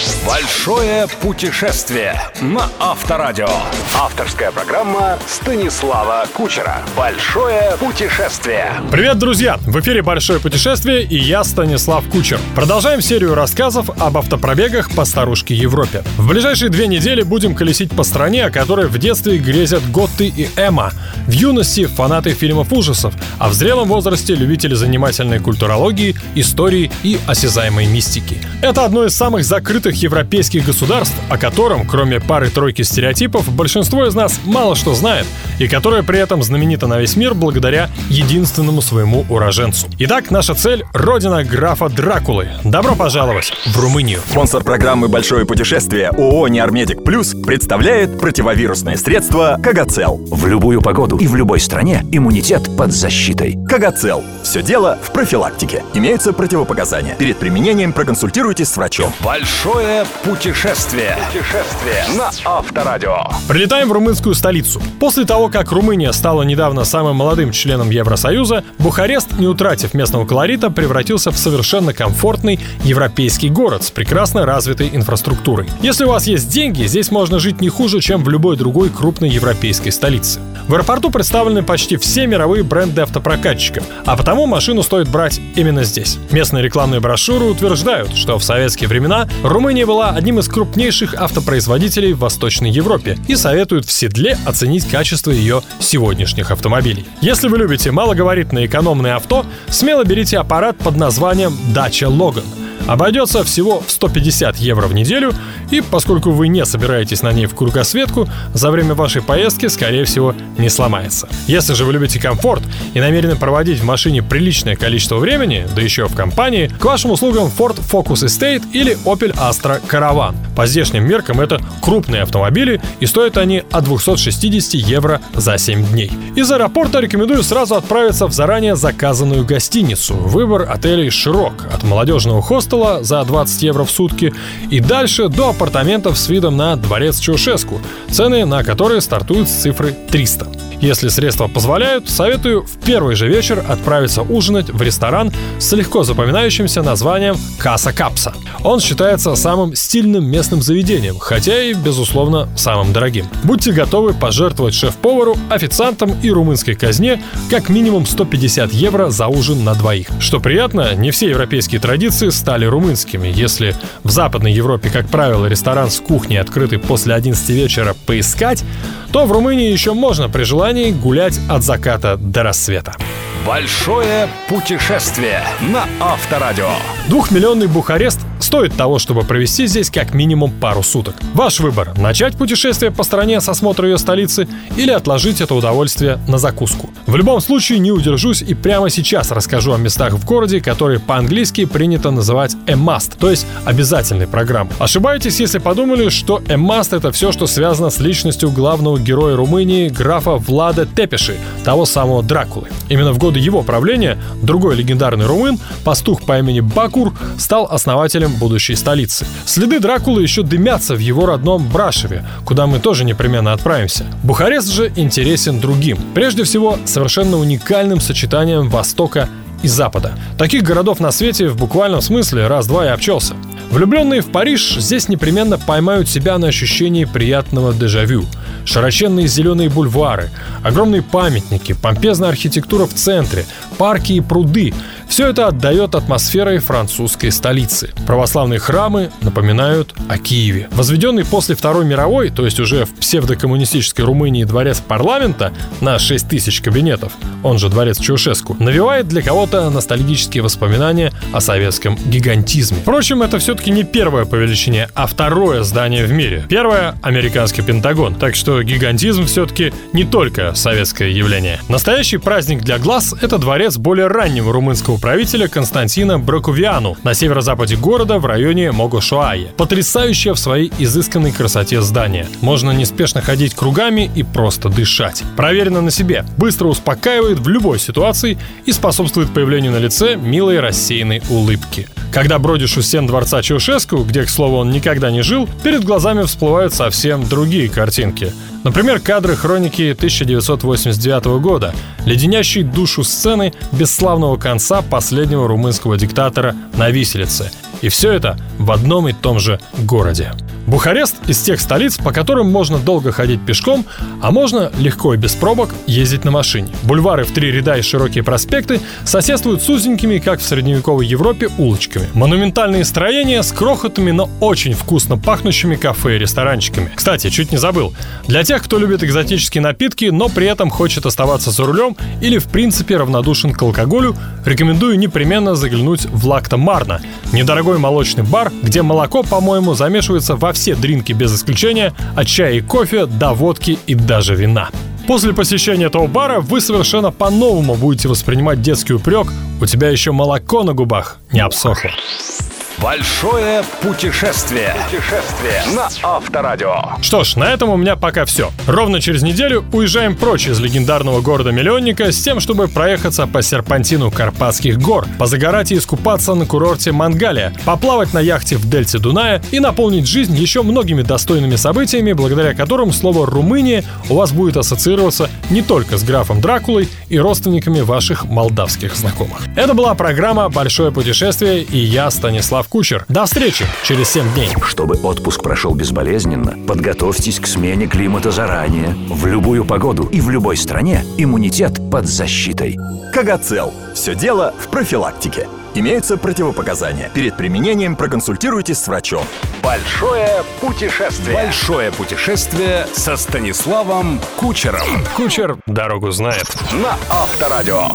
first. Большое путешествие на Авторадио. Авторская программа Станислава Кучера. Большое путешествие. Привет, друзья! В эфире «Большое путешествие» и я, Станислав Кучер. Продолжаем серию рассказов об автопробегах по старушке Европе. В ближайшие две недели будем колесить по стране, о которой в детстве грезят Готты и Эмма. В юности фанаты фильмов ужасов, а в зрелом возрасте любители занимательной культурологии, истории и осязаемой мистики. Это одно из самых закрытых европейских государств, о котором, кроме пары-тройки стереотипов, большинство из нас мало что знает, и которое при этом знаменито на весь мир благодаря единственному своему уроженцу. Итак, наша цель — родина графа Дракулы. Добро пожаловать в Румынию. Спонсор программы «Большое путешествие» ООО «Неармедик Плюс» представляет противовирусное средство «Кагацел». В любую погоду и в любой стране иммунитет под защитой. «Кагацел» — все дело в профилактике. Имеются противопоказания. Перед применением проконсультируйтесь с врачом. Большое путешествие. Путешествие на Авторадио. Прилетаем в румынскую столицу. После того, как Румыния стала недавно самым молодым членом Евросоюза, Бухарест, не утратив местного колорита, превратился в совершенно комфортный европейский город с прекрасно развитой инфраструктурой. Если у вас есть деньги, здесь можно жить не хуже, чем в любой другой крупной европейской столице. В аэропорту представлены почти все мировые бренды автопрокатчиков, а потому машину стоит брать именно здесь. Местные рекламные брошюры утверждают, что в советские времена Румыния была одним из крупнейших автопроизводителей в Восточной Европе и советуют в седле оценить качество ее сегодняшних автомобилей. Если вы любите малогабаритные экономные авто, смело берите аппарат под названием Dacia Logan – Обойдется всего в 150 евро в неделю, и поскольку вы не собираетесь на ней в кругосветку, за время вашей поездки, скорее всего, не сломается. Если же вы любите комфорт и намерены проводить в машине приличное количество времени, да еще в компании, к вашим услугам Ford Focus Estate или Opel Astra Caravan. По здешним меркам это крупные автомобили, и стоят они от 260 евро за 7 дней. Из аэропорта рекомендую сразу отправиться в заранее заказанную гостиницу. Выбор отелей широк, от молодежного хостела хостела за 20 евро в сутки и дальше до апартаментов с видом на дворец Чаушеску, цены на которые стартуют с цифры 300. Если средства позволяют, советую в первый же вечер отправиться ужинать в ресторан с легко запоминающимся названием «Каса Капса». Он считается самым стильным местным заведением, хотя и, безусловно, самым дорогим. Будьте готовы пожертвовать шеф-повару, официантам и румынской казне как минимум 150 евро за ужин на двоих. Что приятно, не все европейские традиции стали румынскими. Если в Западной Европе, как правило, ресторан с кухней, открытый после 11 вечера, поискать, то в Румынии еще можно при желании гулять от заката до рассвета. Большое путешествие на Авторадио. Двухмиллионный Бухарест стоит того, чтобы провести здесь как минимум пару суток. Ваш выбор – начать путешествие по стране с осмотра ее столицы или отложить это удовольствие на закуску. В любом случае не удержусь и прямо сейчас расскажу о местах в городе, которые по-английски принято называть a must, то есть обязательной программой. Ошибаетесь, если подумали, что a must это все, что связано с личностью главного героя Румынии, графа Влада Тепеши, того самого Дракулы. Именно в годы его правления другой легендарный румын, пастух по имени Бакур, стал основателем будущей столицы. Следы Дракулы еще дымятся в его родном Брашеве, куда мы тоже непременно отправимся. Бухарест же интересен другим. Прежде всего, совершенно уникальным сочетанием Востока и Запада. Таких городов на свете в буквальном смысле раз-два и обчелся. Влюбленные в Париж здесь непременно поймают себя на ощущении приятного дежавю. Широченные зеленые бульвары, огромные памятники, помпезная архитектура в центре, парки и пруды – все это отдает атмосферой французской столицы. Православные храмы напоминают о Киеве. Возведенный после Второй мировой, то есть уже в псевдокоммунистической Румынии дворец парламента на 6 тысяч кабинетов, он же дворец Чаушеску, навевает для кого-то ностальгические воспоминания о советском гигантизме. Впрочем, это все-таки не первое по величине, а второе здание в мире. Первое — американский Пентагон. Так что гигантизм все-таки не только советское явление. Настоящий праздник для глаз — это дворец более раннего румынского правителя Константина Бракувиану на северо-западе города в районе Могошуае. Потрясающее в своей изысканной красоте здание. Можно неспешно ходить кругами и просто дышать. Проверено на себе. Быстро успокаивает в любой ситуации и способствует появлению на лице милой рассеянной улыбки. Когда бродишь у стен дворца Чаушеску, где, к слову, он никогда не жил, перед глазами всплывают совсем другие картинки. Например, кадры хроники 1989 года, леденящие душу сцены бесславного конца последнего румынского диктатора на виселице. И все это в одном и том же городе. Бухарест из тех столиц, по которым можно долго ходить пешком, а можно легко и без пробок ездить на машине. Бульвары в три ряда и широкие проспекты соседствуют с узенькими, как в средневековой Европе, улочками. Монументальные строения с крохотными, но очень вкусно пахнущими кафе и ресторанчиками. Кстати, чуть не забыл. Для тех, кто любит экзотические напитки, но при этом хочет оставаться за рулем или в принципе равнодушен к алкоголю, рекомендую непременно заглянуть в Лакта Марна. Недорогой молочный бар, где молоко, по-моему, замешивается во все дринки без исключения, от чая и кофе до водки и даже вина. После посещения этого бара вы совершенно по-новому будете воспринимать детский упрек «У тебя еще молоко на губах не обсохло». Большое путешествие. Путешествие на Авторадио. Что ж, на этом у меня пока все. Ровно через неделю уезжаем прочь из легендарного города-миллионника с тем, чтобы проехаться по серпантину Карпатских гор, позагорать и искупаться на курорте Мангалия, поплавать на яхте в дельте Дуная и наполнить жизнь еще многими достойными событиями, благодаря которым слово «Румыния» у вас будет ассоциироваться не только с графом Дракулой и родственниками ваших молдавских знакомых. Это была программа «Большое путешествие» и я, Станислав Кучер. До встречи через 7 дней. Чтобы отпуск прошел безболезненно, подготовьтесь к смене климата заранее. В любую погоду и в любой стране иммунитет под защитой. Кагацел. Все дело в профилактике. Имеются противопоказания. Перед применением проконсультируйтесь с врачом. Большое путешествие. Большое путешествие со Станиславом Кучером. Кучер дорогу знает. На Авторадио.